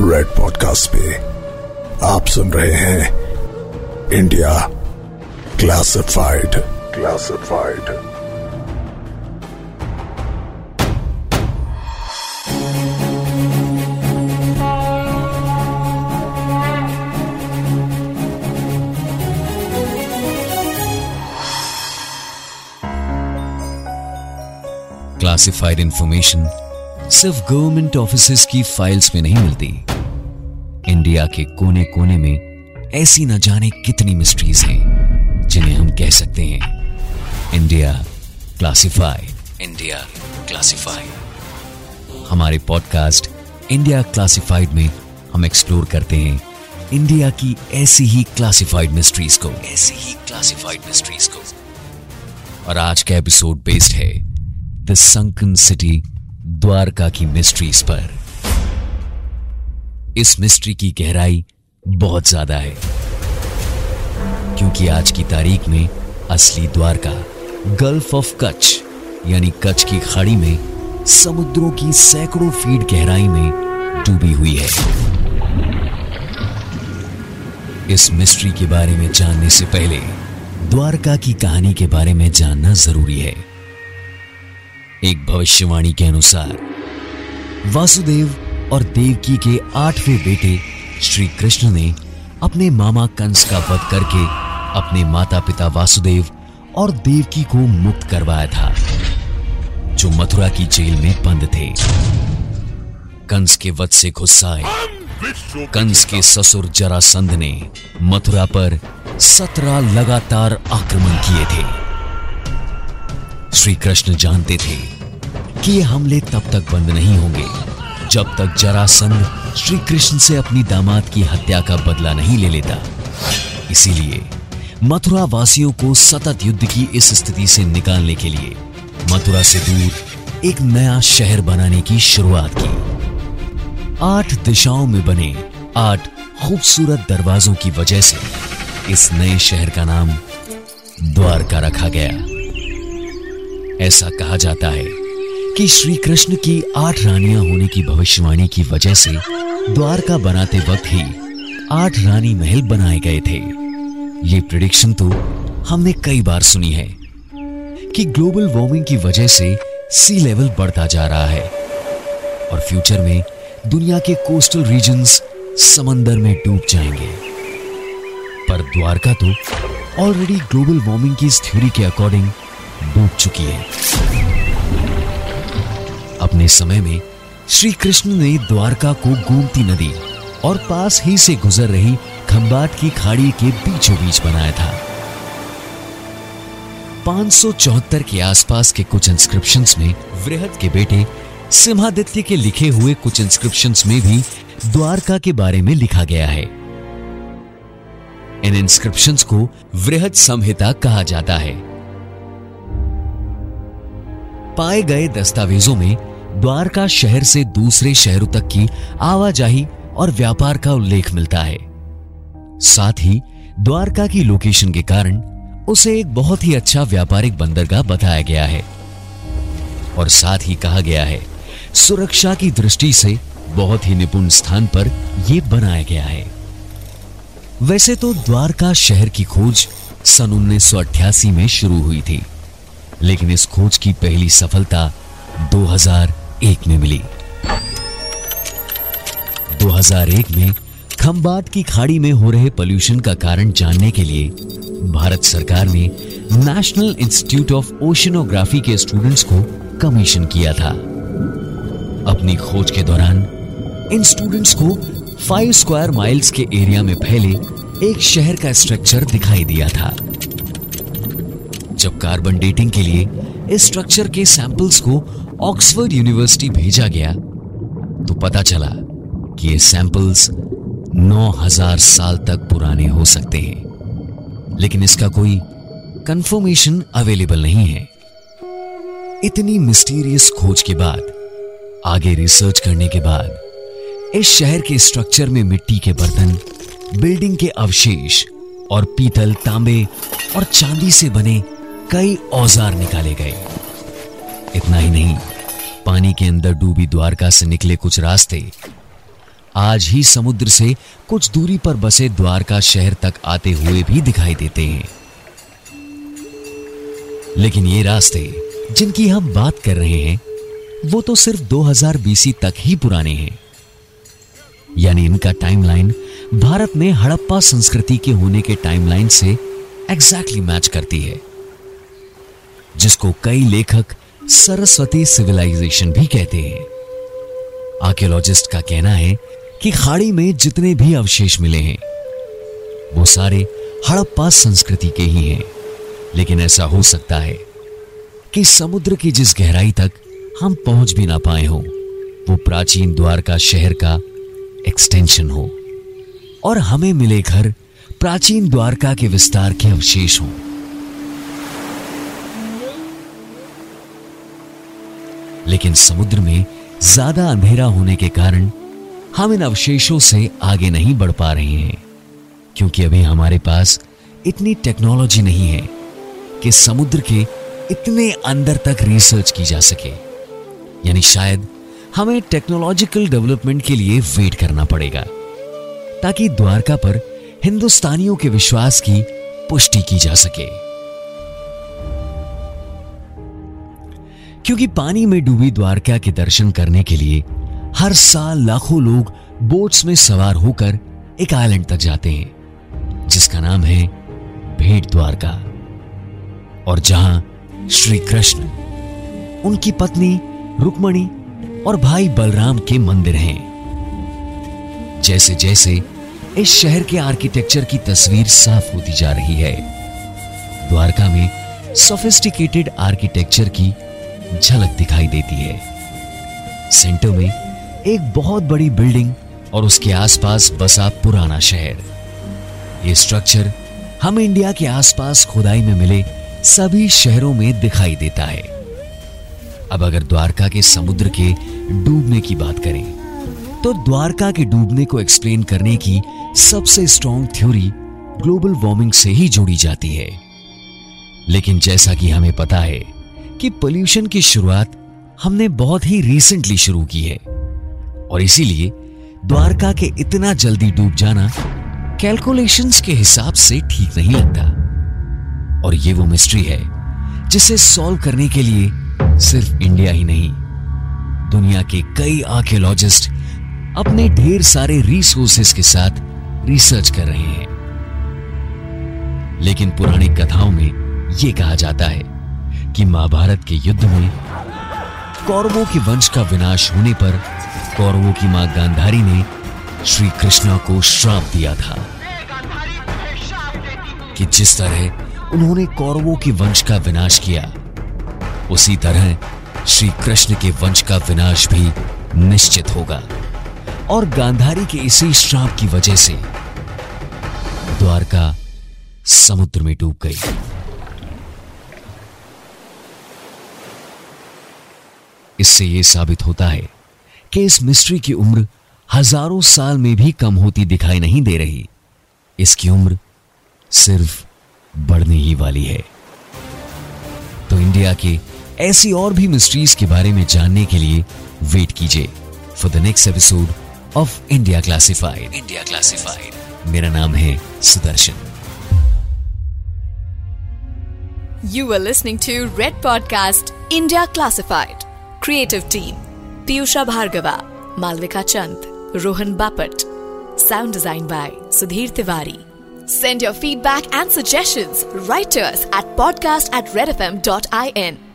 Red podcast पे आप सुन रहे हैं India classified classified classified information सिर्फ़ गवर्नमेंट ऑफ़िस की फाइल्स में नहीं मिलती। इंडिया के कोने कोने में ऐसी न जाने कितनी मिस्ट्रीज हैं, जिन्हें हम कह सकते हैं। इंडिया क्लासिफाइड इंडिया क्लासिफाइड हमारे पॉडकास्ट इंडिया क्लासिफाइड में हम एक्सप्लोर करते हैं इंडिया की ऐसी ही क्लासिफाइड मिस्ट्रीज को, ऐसी ही क्लासिफाइड मिस्ट्रीज को। और आज का एपिसोड बेस्ड है द संकन सिटी द्वारका की मिस्ट्रीज पर। इस मिस्ट्री की गहराई बहुत ज़्यादा है, क्योंकि आज की तारीख में असली द्वारका गल्फ ऑफ़ कच्छ यानी कच्छ की खाड़ी में समुद्रों की सैकड़ों फीट गहराई में डूबी हुई है। इस मिस्ट्री के बारे में जानने से पहले, द्वारका की कहानी के बारे में जानना ज़रूरी है। एक भविष्यवाणी के अनुसार, वासुदेव और देवकी के आठवें बेटे श्री कृष्ण ने अपने मामा कंस का वध करके अपने माता पिता वासुदेव और देवकी को मुक्त करवाया था, जो मथुरा की जेल में बंद थे। कंस के वध से गुस्साए। कंस के ससुर जरासंध ने मथुरा पर सत्रह लगातार आक्रमण किए थे। श्री कृष्ण जानते थे कि ये हमले तब तक बंद नहीं होंगे, जब तक जरासंध श्री कृष्ण से अपनी दामाद की हत्या का बदला नहीं ले लेता। इसीलिए मथुरा वासियों को सतत युद्ध की इस स्थिति से निकालने के लिए मथुरा से दूर एक नया शहर बनाने की शुरुआत की। आठ दिशाओं में बने आठ खूबसूरत दरवाजों की वजह से इस नए शहर का नाम द्वारका रखा गया। ऐसा कहा जाता है कि श्री कृष्ण की आठ रानियाँ होने की भविष्यवाणी की वजह से द्वारका बनाते वक्त ही आठ रानी महल बनाए गए थे। ये प्रिडिक्शन तो हमने कई बार सुनी है कि ग्लोबल वार्मिंग की वजह से सी लेवल बढ़ता जा रहा है और फ्यूचर में दुनिया के कोस्टल रीजन्स समंदर में डूब जाएँगे। पर द्वारका तो ऑलरेडी ग्लोबल वार्मिंग की इस थ्योरी के अकॉर्डिंग डूब चुकी है। अपने समय में श्री कृष्ण ने द्वारका को गोमती नदी और पास ही से गुजर रही खंबाट की खाड़ी के बीचों बीच बनाया था। 574 के आसपास के कुछ इंस्क्रिप्शंस में वृहद के बेटे सिंहादित्य के लिखे हुए कुछ इंस्क्रिप्शंस में भी द्वारका के बारे में लिखा गया है। इन इंस्क्रिप्शंस को वृहद संहिता कहा जाता है। पाए गए दस्तावेजों में द्वारका शहर से दूसरे शहरों तक की आवाजाही और व्यापार का उल्लेख मिलता है। साथ ही, द्वारका की लोकेशन के कारण उसे एक बहुत ही अच्छा व्यापारिक बंदरगाह बताया गया है। और साथ ही कहा गया है, सुरक्षा की दृष्टि से बहुत ही निपुण स्थान पर यह बनाया गया है। वैसे तो द्वारका शहर की खोज सन 1988 में शुरू हुई थी, लेकिन इस खोज की पहली सफलता 2001 में मिली। 2001 में खंबाट की खाड़ी में हो रहे पोल्यूशन का कारण जानने के लिए भारत सरकार ने नेशनल इंस्टीट्यूट ऑफ़ ओशनोग्राफी के स्टूडेंट्स को कमीशन किया था। अपनी खोज के दौरान इन स्टूडेंट्स को फाइव स्क्वायर माइल्स के एरिया में फैले एक शहर का स्ट्रक्चर दिखाई दिया था। जब कार्बन डेटिंग के लिए इस स्ट्रक्चर के सैंपल्स को ऑक्सफोर्ड यूनिवर्सिटी भेजा गया तो पता चला कि ये सैंपल्स 9000 साल तक पुराने हो सकते हैं। लेकिन इसका कोई कंफर्मेशन अवेलेबल नहीं है। इतनी मिस्टीरियस खोज के बाद, आगे रिसर्च करने के बाद, इस शहर के स्ट्रक्चर में मिट्टी के बर्तन, बिल्डिंग के अवशेष और पीतल तांबे और चांदी से बने कई औज़ार निकाले गए। इतना ही नहीं, पानी के अंदर डूबी द्वारका से निकले कुछ रास्ते, आज ही समुद्र से कुछ दूरी पर बसे द्वारका शहर तक आते हुए भी दिखाई देते हैं। लेकिन ये रास्ते, जिनकी हम बात कर रहे हैं, वो तो सिर्फ़ 2000 बीसी तक ही पुराने हैं। यानी इनका टाइमलाइन भारत में हड़प्पा संस्कृति के होने के टाइमलाइन से एग्जैक्टली मैच करती है, जिसको कई लेखक सरस्वती सिविलाइजेशन भी कहते हैं। आर्कियोलॉजिस्ट का कहना है कि खाड़ी में जितने भी अवशेष मिले हैं, वो सारे हड़प्पा संस्कृति के ही हैं। लेकिन ऐसा हो सकता है कि समुद्र की जिस गहराई तक हम पहुँच भी ना पाए हों, वो प्राचीन द्वारका शहर का एक्सटेंशन हो। और हमें मिले घर प्राचीन द्वारका के विस्तार के अवशेष हों। लेकिन समुद्र में ज़्यादा अंधेरा होने के कारण हम इन अवशेषों से आगे नहीं बढ़ पा रहे हैं, क्योंकि अभी हमारे पास इतनी टेक्नोलॉजी नहीं है कि समुद्र के इतने अंदर तक रिसर्च की जा सके। यानी शायद हमें टेक्नोलॉजिकल डेवलपमेंट के लिए वेट करना पड़ेगा, ताकि द्वारका पर हिंदुस्तानियों के विश्वास की पुष्टि की जा सके। क्योंकि पानी में डूबी द्वारका के दर्शन करने के लिए हर साल लाखों लोग बोट्स में सवार होकर एक आइलैंड तक जाते हैं, जिसका नाम है भेंट द्वारका। और जहाँ श्री कृष्ण, उनकी पत्नी रुक्मणी और भाई बलराम के मंदिर हैं। जैसे जैसे इस शहर के आर्किटेक्चर की तस्वीर साफ़ होती जा रही है, द्वारका में सोफिस्टिकेटेड आर्किटेक्चर की झलक दिखाई देती है। सेंटर में एक बहुत बड़ी बिल्डिंग और उसके आसपास बसा पुराना शहर। यह स्ट्रक्चर हम इंडिया के आसपास खुदाई में मिले सभी शहरों में दिखाई देता है। अब अगर द्वारका के समुद्र के डूबने की बात करें तो द्वारका के डूबने को एक्सप्लेन करने की सबसे स्ट्रॉन्ग थ्योरी ग्लोबल वार्मिंग से ही जोड़ी जाती है। लेकिन जैसा कि हमें पता है कि पोल्यूशन की शुरुआत हमने बहुत ही रिसेंटली शुरू की है। और इसीलिए द्वारका के इतना जल्दी डूब जाना कैलकुलेशंस के हिसाब से ठीक नहीं लगता। और ये वो मिस्ट्री है, जिसे सॉल्व करने के लिए सिर्फ़ इंडिया ही नहीं, दुनिया के कई आर्कियोलॉजिस्ट अपने ढेर सारे रिसोर्सेस के साथ रिसर्च कर रहे हैं। लेकिन पुरानी कथाओं में यह कहा जाता है कि महाभारत के युद्ध में कौरवों के वंश का विनाश होने पर कौरवों की माँ गांधारी ने श्री कृष्णा को श्राप दिया था कि जिस तरह उन्होंने कौरवों के वंश का विनाश किया, उसी तरह श्री कृष्ण के वंश का विनाश भी निश्चित होगा। और गांधारी के इसी श्राप की वजह से द्वारका समुद्र में डूब गई। इससे यह साबित होता है कि इस मिस्ट्री की उम्र हज़ारों साल में भी कम होती दिखाई नहीं दे रही। इसकी उम्र सिर्फ़ बढ़ने ही वाली है। तो इंडिया के ऐसी और भी मिस्ट्रीज के बारे में जानने के लिए वेट कीजिए for the next episode of India Classified India Classified मेरा नाम है Sudarshan. You were listening to Red Podcast, India Classified. Creative Team Piyusha Bhargava, Malvika Chand, Rohan Bapat. Sound designed by Sudhir Tiwari. Send your feedback and suggestions right to us at podcast at redfm.in.